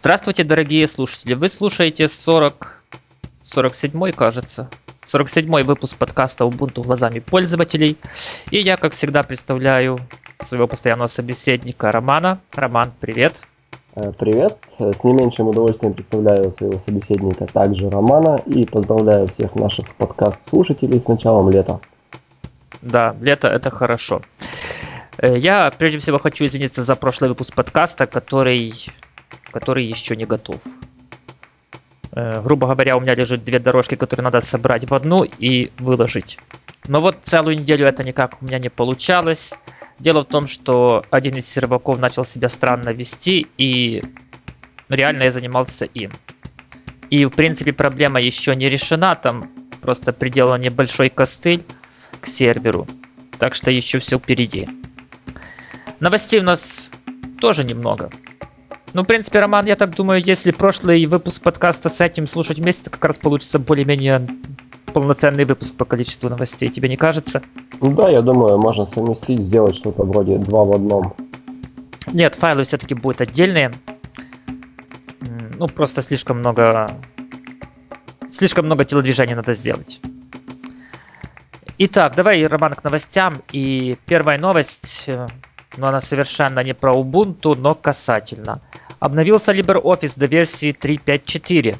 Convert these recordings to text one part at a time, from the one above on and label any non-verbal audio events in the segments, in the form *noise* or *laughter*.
Здравствуйте, дорогие слушатели. Вы слушаете 40... 47 кажется. 47 выпуск подкаста Ubuntu глазами пользователей. И я, как всегда, представляю своего постоянного собеседника Романа. Роман, привет. Э, привет. С не меньшим удовольствием представляю своего собеседника также Романа и поздравляю всех наших подкаст-слушателей с началом лета. Да, лето это хорошо. Э, я прежде всего хочу извиниться за прошлый выпуск подкаста, который, который еще не готов. Э, грубо говоря, у меня лежит две дорожки, которые надо собрать в одну и выложить. Но вот целую неделю это никак у меня не получалось. Дело в том, что один из серваков начал себя странно вести, и реально я занимался им. И, в принципе, проблема еще не решена, там просто приделан небольшой костыль к серверу. Так что еще все впереди. Новостей у нас тоже немного. Ну, в принципе, Роман, я так думаю, если прошлый выпуск подкаста с этим слушать вместе, то как раз получится более-менее полноценный выпуск по количеству новостей. Тебе не кажется? Ну да, я думаю, можно совместить, сделать что-то вроде два в одном. Нет, файлы все-таки будут отдельные. Ну, просто слишком много... Слишком много телодвижений надо сделать. Итак, давай, Роман, к новостям. И первая новость э, но она совершенно не про Ubuntu, но касательно. Обновился LibreOffice до версии 3.5.4.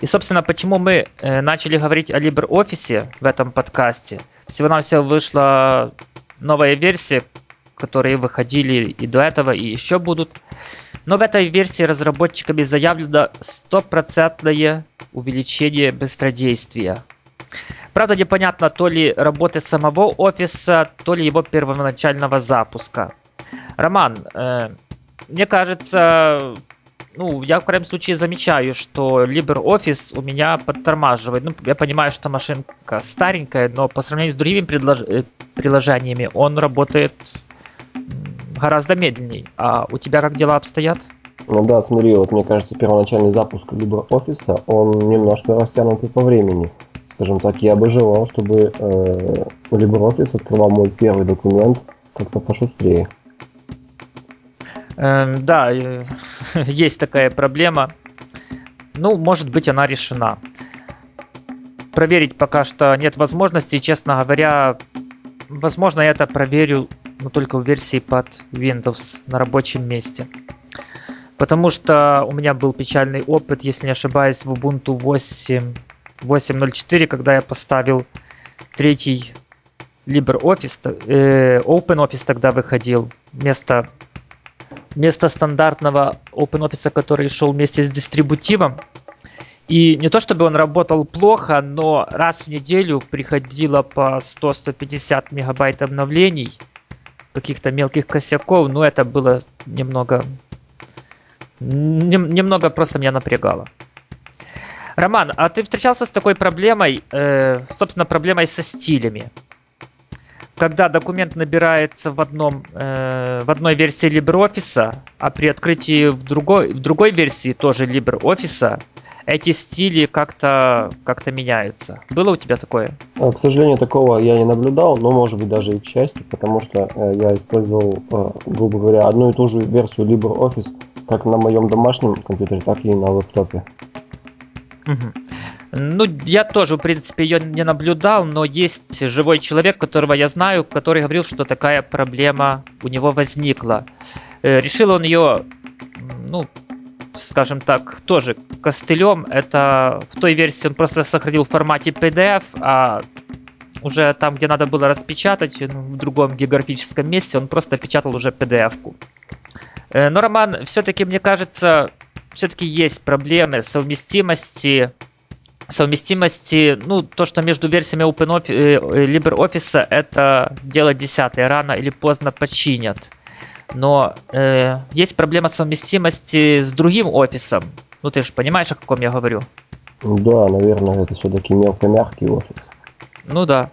И, собственно, почему мы э, начали говорить о LibreOffice в этом подкасте. Всего-навсего вышла новая версия, которые выходили и до этого, и еще будут. Но в этой версии разработчиками заявлено стопроцентное увеличение быстродействия. Правда, непонятно то ли работы самого офиса, то ли его первоначального запуска. Роман, э, мне кажется, ну, я в крайнем случае замечаю, что LibreOffice у меня подтормаживает. Ну, я понимаю, что машинка старенькая, но по сравнению с другими предлож... Э, приложениями он работает гораздо медленнее. А у тебя как дела обстоят? Ну да, смотри, вот мне кажется, первоначальный запуск LibreOffice, он немножко растянутый по времени. Скажем так, я бы желал, чтобы э, LibreOffice открывал мой первый документ как-то пошустрее. Эм, да, *laughs* есть такая проблема. Ну, может быть, она решена. Проверить пока что нет возможности. Честно говоря, возможно, я это проверю, но только в версии под Windows на рабочем месте. Потому что у меня был печальный опыт, если не ошибаюсь, в Ubuntu 8 8.04, когда я поставил третий LibreOffice, э, OpenOffice тогда выходил вместо вместо стандартного OpenOffice, который шел вместе с дистрибутивом. И не то чтобы он работал плохо, но раз в неделю приходило по 100-150 мегабайт обновлений, каких-то мелких косяков, ну это было немного, нем, немного просто меня напрягало. Роман, а ты встречался с такой проблемой, э, собственно, проблемой со стилями? Когда документ набирается в, одном, э, в одной версии LibreOffice, а при открытии в другой, в другой версии тоже LibreOffice, эти стили как-то как меняются. Было у тебя такое? А, к сожалению, такого я не наблюдал, но может быть даже и к счастью, потому что э, я использовал, э, грубо говоря, одну и ту же версию LibreOffice как на моем домашнем компьютере, так и на лэптопе. Угу. Ну, я тоже, в принципе, ее не наблюдал, но есть живой человек, которого я знаю, который говорил, что такая проблема у него возникла. Э, решил он ее, ну, скажем так, тоже костылем. Это в той версии он просто сохранил в формате PDF, а уже там, где надо было распечатать, ну, в другом географическом месте, он просто печатал уже PDF-ку. Э, но, Роман, все-таки, мне кажется, все-таки есть проблемы совместимости совместимости, ну, то, что между версиями OpenOffice, э, э, LibreOffice, это дело десятое, рано или поздно починят. Но э, есть проблема совместимости с другим офисом. Ну, ты же понимаешь, о каком я говорю? Да, наверное, это все-таки мелко-мягкий офис. Ну да.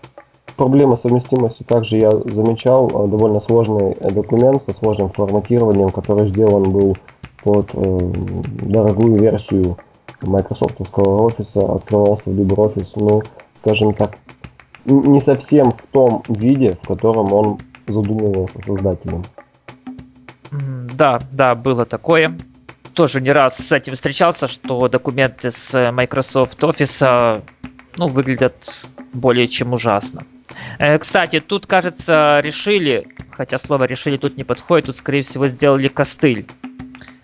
Проблема совместимости также я замечал. Э, довольно сложный документ со сложным форматированием, который сделан был под э, дорогую версию майкрософтовского офиса открывался в LibreOffice, ну, скажем так, не совсем в том виде, в котором он задумывался создателем. Да, да, было такое. тоже не раз с этим встречался, что документы с Microsoft Office ну, выглядят более чем ужасно. Э, кстати, тут, кажется, решили, хотя слово решили тут не подходит, тут, скорее всего, сделали костыль.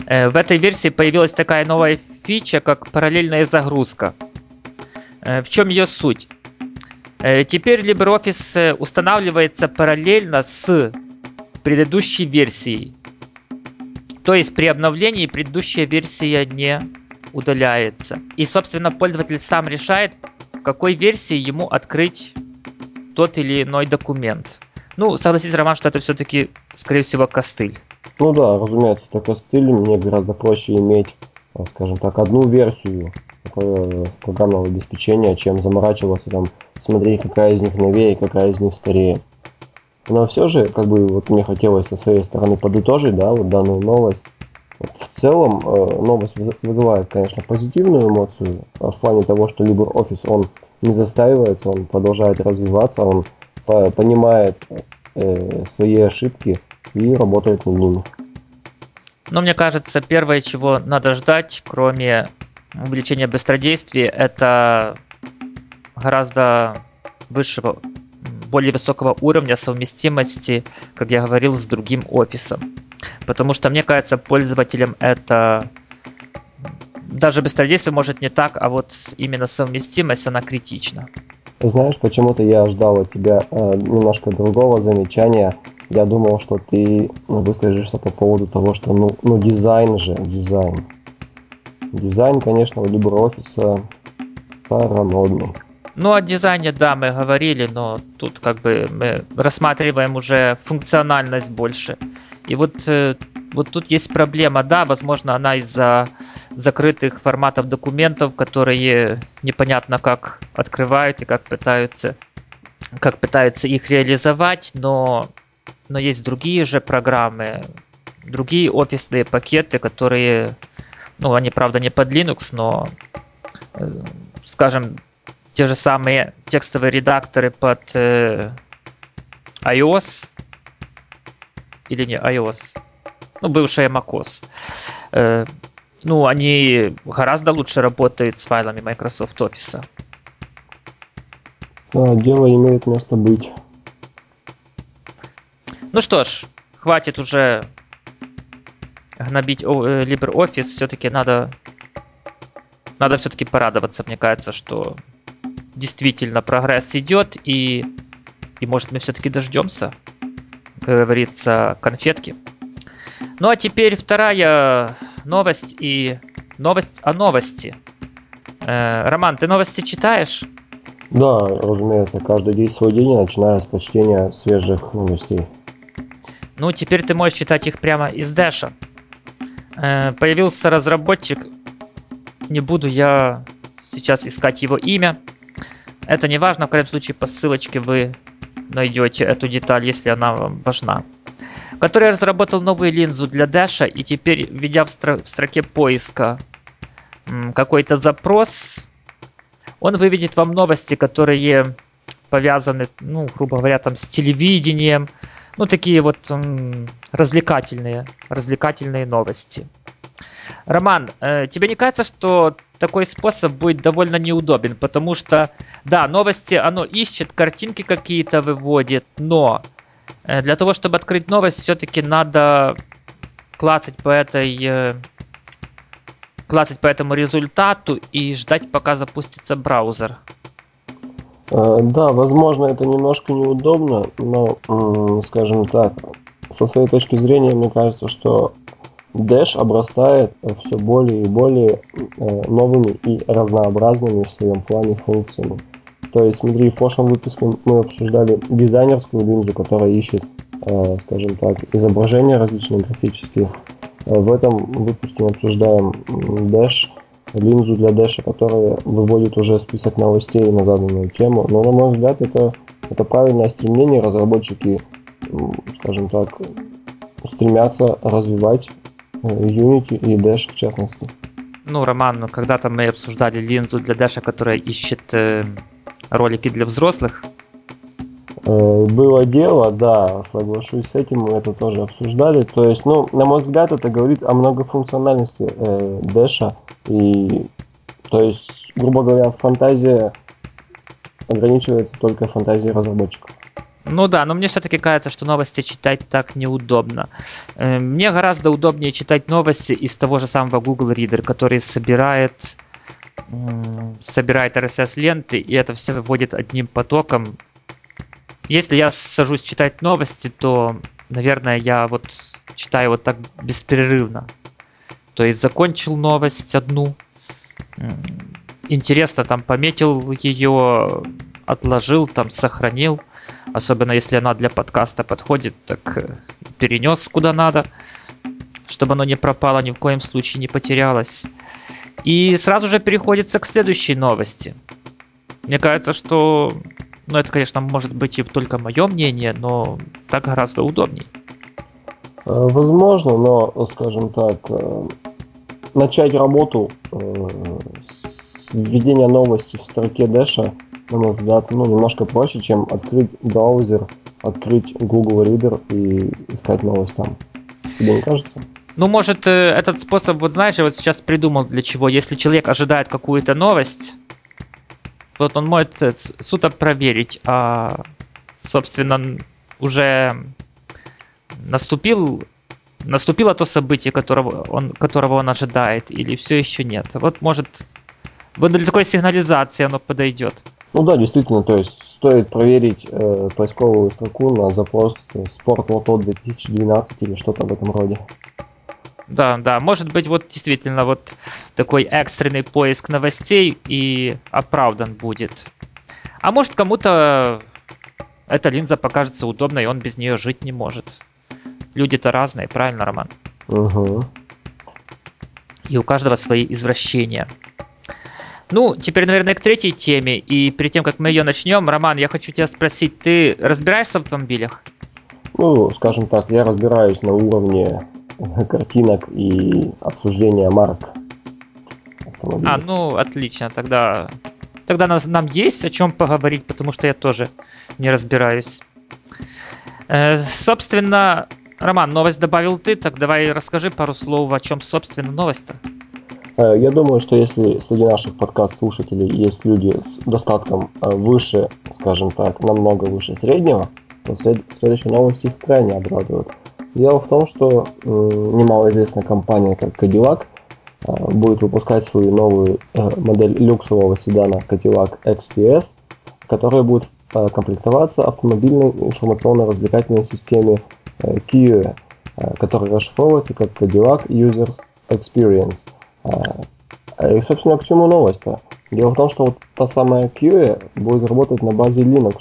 Э, в этой версии появилась такая новая фича, как параллельная загрузка. Э, в чем ее суть? Теперь LibreOffice устанавливается параллельно с предыдущей версией. То есть при обновлении предыдущая версия не удаляется. И, собственно, пользователь сам решает, в какой версии ему открыть тот или иной документ. Ну, согласись, Роман, что это все-таки, скорее всего, костыль. Ну да, разумеется, это костыль. Мне гораздо проще иметь, э, скажем так, одну версию программного обеспечения, чем заморачиваться там, смотреть, какая из них новее, какая из них старее. Но все же, как бы, вот мне хотелось со своей стороны подытожить, да, вот данную новость. Вот в целом, э, новость вызывает, конечно, позитивную эмоцию а в плане того, что LibreOffice, он не застаивается, он продолжает развиваться, он по понимает э, свои ошибки и работает над ними. Но мне кажется, первое, чего надо ждать, кроме увеличения быстродействия, это гораздо высшего более высокого уровня совместимости, как я говорил, с другим офисом. Потому что, мне кажется, пользователям это даже быстродействие может не так, а вот именно совместимость, она критична. Знаешь, почему-то я ждал от тебя э, немножко другого замечания. Я думал, что ты выскажешься по поводу того, что ну, ну дизайн же, дизайн. Дизайн, конечно, у LibreOffice старомодный. Ну, о дизайне, да, мы говорили, но тут как бы мы рассматриваем уже функциональность больше. И вот, э, вот тут есть проблема, да, возможно, она из-за закрытых форматов документов, которые непонятно как открывают и как пытаются, как пытаются их реализовать, но, но есть другие же программы, другие офисные пакеты, которые, ну, они, правда, не под Linux, но, э, скажем, те же самые текстовые редакторы под э, iOS или не iOS, ну, бывшая macOS. Э, ну, они гораздо лучше работают с файлами Microsoft Office. Дело имеет место быть. Ну что ж, хватит уже гнобить э, LibreOffice. Все-таки надо, надо все-таки порадоваться, мне кажется, что действительно прогресс идет, и, и может мы все-таки дождемся, как говорится, конфетки. Ну а теперь вторая новость и новость о новости. Э, Роман, ты новости читаешь? Да, разумеется, каждый день свой день, начиная с прочтения свежих новостей. Ну, теперь ты можешь читать их прямо из Дэша. Э, появился разработчик, не буду я сейчас искать его имя, это не важно, в крайнем случае по ссылочке вы найдете эту деталь, если она вам важна. Который разработал новую линзу для Дэша и теперь, введя в, стро в строке поиска какой-то запрос, он выведет вам новости, которые повязаны, ну, грубо говоря, там с телевидением, ну, такие вот развлекательные, развлекательные новости. Роман, э, тебе не кажется, что такой способ будет довольно неудобен, потому что, да, новости, оно ищет, картинки какие-то выводит, но э, для того, чтобы открыть новость, все-таки надо клацать по этой э, клацать по этому результату и ждать, пока запустится браузер. Э, да, возможно, это немножко неудобно, но, скажем так, со своей точки зрения, мне кажется, что Dash обрастает все более и более э, новыми и разнообразными в своем плане функциями. То есть, смотри, в прошлом выпуске мы обсуждали дизайнерскую линзу, которая ищет, э, скажем так, изображения различные графические. В этом выпуске мы обсуждаем Dash, линзу для Dash, которая выводит уже список новостей на заданную тему. Но, на мой взгляд, это, это правильное стремление. Разработчики, скажем так, стремятся развивать Unity и Dash в частности. Ну, Роман, ну, когда-то мы обсуждали линзу для Dash, которая ищет э, ролики для взрослых. Э, было дело, да, соглашусь с этим, мы это тоже обсуждали. То есть, ну, на мой взгляд, это говорит о многофункциональности э, Дэша. И, то есть, грубо говоря, фантазия ограничивается только фантазией разработчиков. Ну да, но мне все-таки кажется, что новости читать так неудобно. Э, мне гораздо удобнее читать новости из того же самого Google Reader, который собирает собирает RSS-ленты, и это все выводит одним потоком. Если я сажусь читать новости, то, наверное, я вот читаю вот так беспрерывно. То есть закончил новость одну, интересно там пометил ее, отложил, там сохранил. Особенно если она для подкаста подходит, так э, перенес куда надо, чтобы оно не пропало, ни в коем случае не потерялось. И сразу же переходится к следующей новости. Мне кажется, что, ну это, конечно, может быть и только мое мнение, но так гораздо удобней. Э, возможно, но, скажем так, э, начать работу с введения новости в строке Дэша на мой взгляд, ну, немножко проще, чем открыть браузер, открыть Google Reader и искать новость там. Тебе не кажется? Ну, может, э, этот способ, вот знаешь, я вот сейчас придумал для чего. Если человек ожидает какую-то новость, вот он может суто проверить, а, собственно, уже наступил, наступило то событие, которого он, которого он ожидает, или все еще нет. Вот может, вот для такой сигнализации оно подойдет. Ну да, действительно, то есть стоит проверить э, поисковую строку на запрос спорт лото 2012 или что-то в этом роде. Да, да, может быть вот действительно вот такой экстренный поиск новостей и оправдан будет. А может кому-то эта линза покажется удобной, и он без нее жить не может. Люди-то разные, правильно, Роман? Угу. И у каждого свои извращения. Ну, теперь, наверное, к третьей теме. И перед тем, как мы ее начнем, Роман, я хочу тебя спросить, ты разбираешься в автомобилях? Ну, скажем так, я разбираюсь на уровне картинок и обсуждения марок автомобилей. А, ну, отлично, тогда, тогда нас, нам есть о чем поговорить, потому что я тоже не разбираюсь. Э, собственно, Роман, новость добавил ты, так давай расскажи пару слов, о чем, собственно, новость-то. Э, я думаю, что если среди наших подкаст-слушателей есть люди с достатком э, выше, скажем так, намного выше среднего, то следующие новости их крайне обрадуют. Дело в том, что немалоизвестная компания, как Cadillac, э, будет выпускать свою новую модель люксового седана Cadillac XTS, которая будет комплектоваться автомобильной информационно-развлекательной системе Kia, которая расшифровывается как Cadillac Users Experience – а, и, собственно, к чему новость-то? Дело в том, что вот та самая QA будет работать на базе Linux.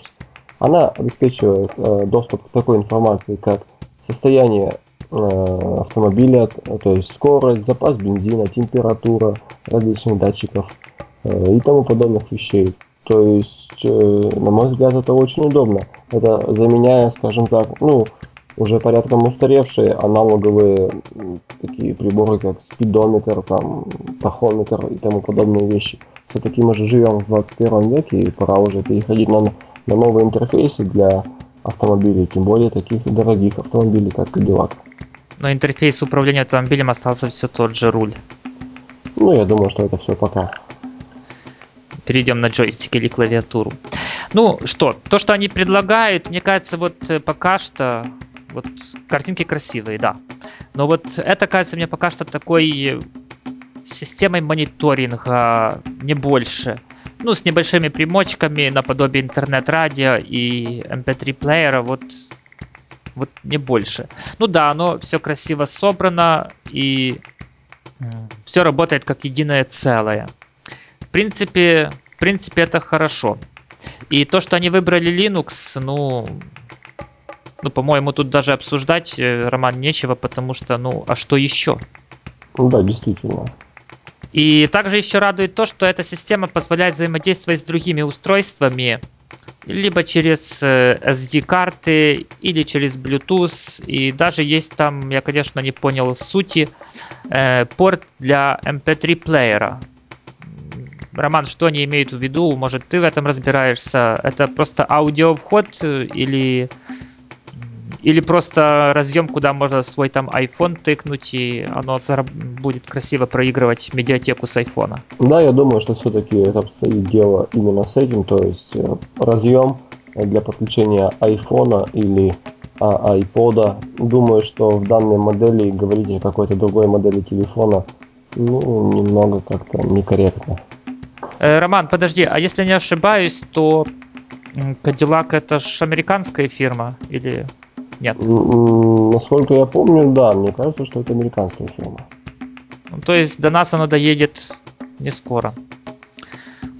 Она обеспечивает э, доступ к такой информации, как состояние э, автомобиля, то есть скорость, запас бензина, температура различных датчиков э, и тому подобных вещей. То есть, э, на мой взгляд, это очень удобно. Это заменяя, скажем так, ну, уже порядком устаревшие аналоговые такие приборы, как спидометр, там, тахометр и тому подобные вещи. Все-таки мы же живем в 21 веке, и пора уже переходить на, на новые интерфейсы для автомобилей, тем более таких дорогих автомобилей, как Cadillac. Но интерфейс управления автомобилем остался все тот же руль. Ну, я думаю, что это все пока. Перейдем на джойстик или клавиатуру. Ну что, то, что они предлагают, мне кажется, вот э, пока что вот картинки красивые, да. Но вот это кажется мне пока что такой системой мониторинга, не больше. Ну, с небольшими примочками наподобие интернет-радио и MP3-плеера, вот, вот не больше. Ну да, оно все красиво собрано и все работает как единое целое. В принципе, в принципе, это хорошо. И то, что они выбрали Linux, ну, ну, по-моему, тут даже обсуждать э, роман нечего, потому что, ну, а что еще? Ну да, действительно. И также еще радует то, что эта система позволяет взаимодействовать с другими устройствами, либо через э, SD-карты, или через Bluetooth. И даже есть там, я, конечно, не понял сути, э, порт для MP3 плеера. Роман, что они имеют в виду? Может, ты в этом разбираешься? Это просто аудиовход э, или или просто разъем, куда можно свой там iPhone тыкнуть, и оно будет красиво проигрывать медиатеку с iPhone. Да, я думаю, что все-таки это обстоит дело именно с этим, то есть э, разъем для подключения iPhone или а, iPod. Думаю, что в данной модели говорить о какой-то другой модели телефона ну, немного как-то некорректно. Э, Роман, подожди, а если не ошибаюсь, то Cadillac это же американская фирма или нет? Насколько я помню, да, мне кажется, что это американская фирма. Ну, то есть до нас оно доедет не скоро.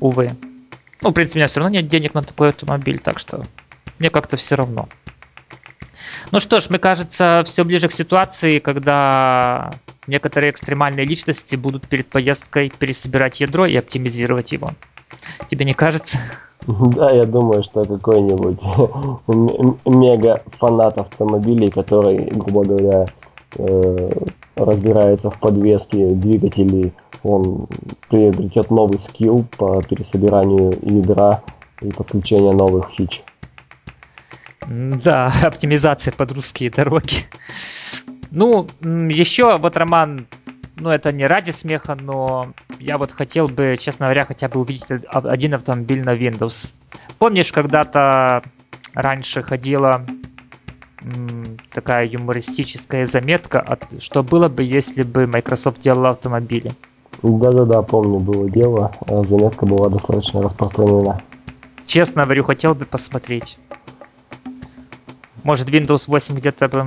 Увы. Ну, в принципе, у меня все равно нет денег на такой автомобиль, так что мне как-то все равно. Ну что ж, мне кажется, все ближе к ситуации, когда некоторые экстремальные личности будут перед поездкой пересобирать ядро и оптимизировать его. Тебе не кажется? Да, я думаю, что какой-нибудь *laughs* мега фанат автомобилей, который, грубо говоря, э, разбирается в подвеске двигателей, он приобретет новый скилл по пересобиранию ядра и подключению новых фич. Да, *laughs* оптимизация под русские дороги. Ну, еще вот Роман, ну это не ради смеха, но я вот хотел бы, честно говоря, хотя бы увидеть один автомобиль на Windows. Помнишь, когда-то раньше ходила такая юмористическая заметка, что было бы, если бы Microsoft делала автомобили? Да-да-да, помню, было дело. А заметка была достаточно распространена. Честно говорю, хотел бы посмотреть. Может Windows 8 где-то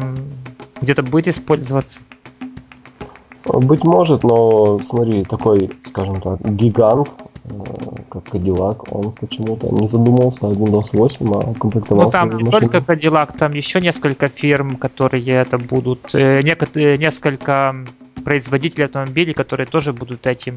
где-то будет использоваться? Быть может, но смотри, такой, скажем так, гигант, э, как Cadillac, он почему-то не задумался о Windows 8, а комплектовал Ну там не машину. только Cadillac, там еще несколько фирм, которые это будут, э, некоторые, несколько производителей автомобилей, которые тоже будут этим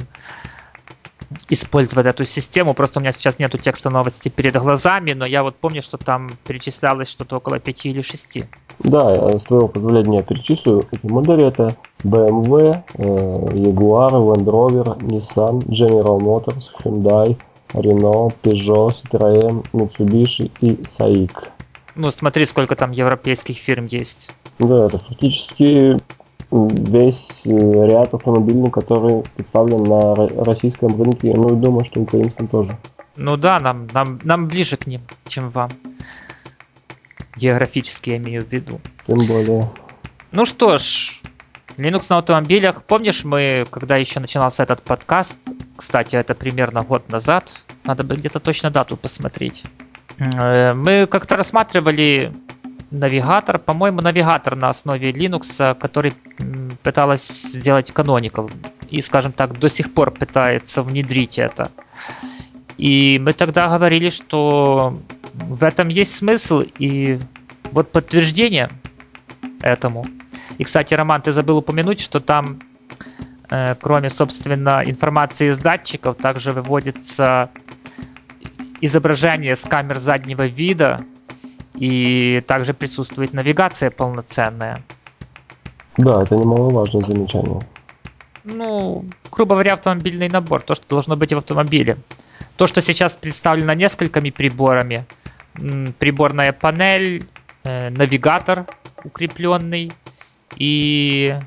использовать эту систему. Просто у меня сейчас нету текста новости перед глазами, но я вот помню, что там перечислялось что-то около 5 или 6. Да, с твоего позволения я перечислю. Эти модели это BMW, э, Jaguar, Land Rover, Nissan, General Motors, Hyundai, Renault, Peugeot, Citroën, Mitsubishi и SAIC. Ну, смотри, сколько там европейских фирм есть. Да, это фактически весь э, ряд автомобильный, который представлен на российском рынке, ну и думаю, что украинском тоже. Ну да, нам, нам, нам ближе к ним, чем вам. Географически я имею в виду. Тем более. Ну что ж, Linux на автомобилях. Помнишь, мы, когда еще начинался этот подкаст, кстати, это примерно год назад, надо бы где-то точно дату посмотреть. Э, мы как-то рассматривали навигатор, по-моему, навигатор на основе Linux, который пыталась сделать Canonical. И, скажем так, до сих пор пытается внедрить это. И мы тогда говорили, что в этом есть смысл, и вот подтверждение этому. И, кстати, Роман, ты забыл упомянуть, что там, э, кроме, собственно, информации из датчиков, также выводится изображение с камер заднего вида, и также присутствует навигация полноценная. Да, это немаловажное замечание. Ну, грубо говоря, автомобильный набор, то, что должно быть в автомобиле. То, что сейчас представлено несколькими приборами. Приборная панель, э, навигатор укрепленный и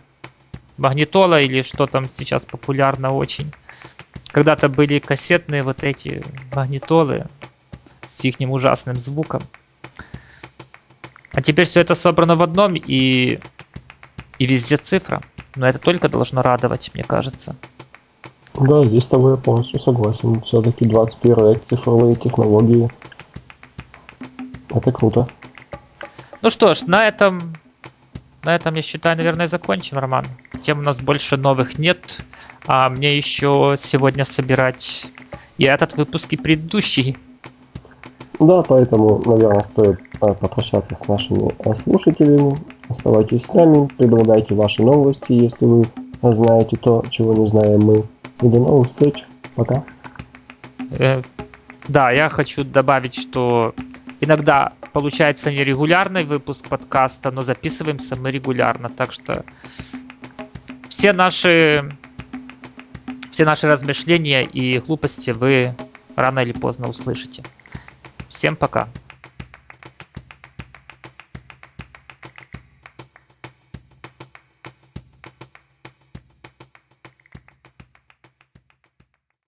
магнитола или что там сейчас популярно очень. Когда-то были кассетные вот эти магнитолы с их ужасным звуком. А теперь все это собрано в одном и, и везде цифра. Но это только должно радовать, мне кажется. Да, здесь с тобой я полностью согласен. Все-таки 21 век, цифровые технологии. Это круто. Ну что ж, на этом, на этом, я считаю, наверное, закончим, Роман. Тем у нас больше новых нет. А мне еще сегодня собирать и этот выпуск, и предыдущий. Да, поэтому, наверное, стоит э, попрощаться с нашими э, слушателями. Оставайтесь с нами, предлагайте ваши новости, если вы знаете то, чего не знаем мы. И до новых встреч. Пока. Э, да, я хочу добавить, что иногда получается нерегулярный выпуск подкаста, но записываемся мы регулярно. Так что все наши все наши размышления и глупости вы рано или поздно услышите. Всем пока.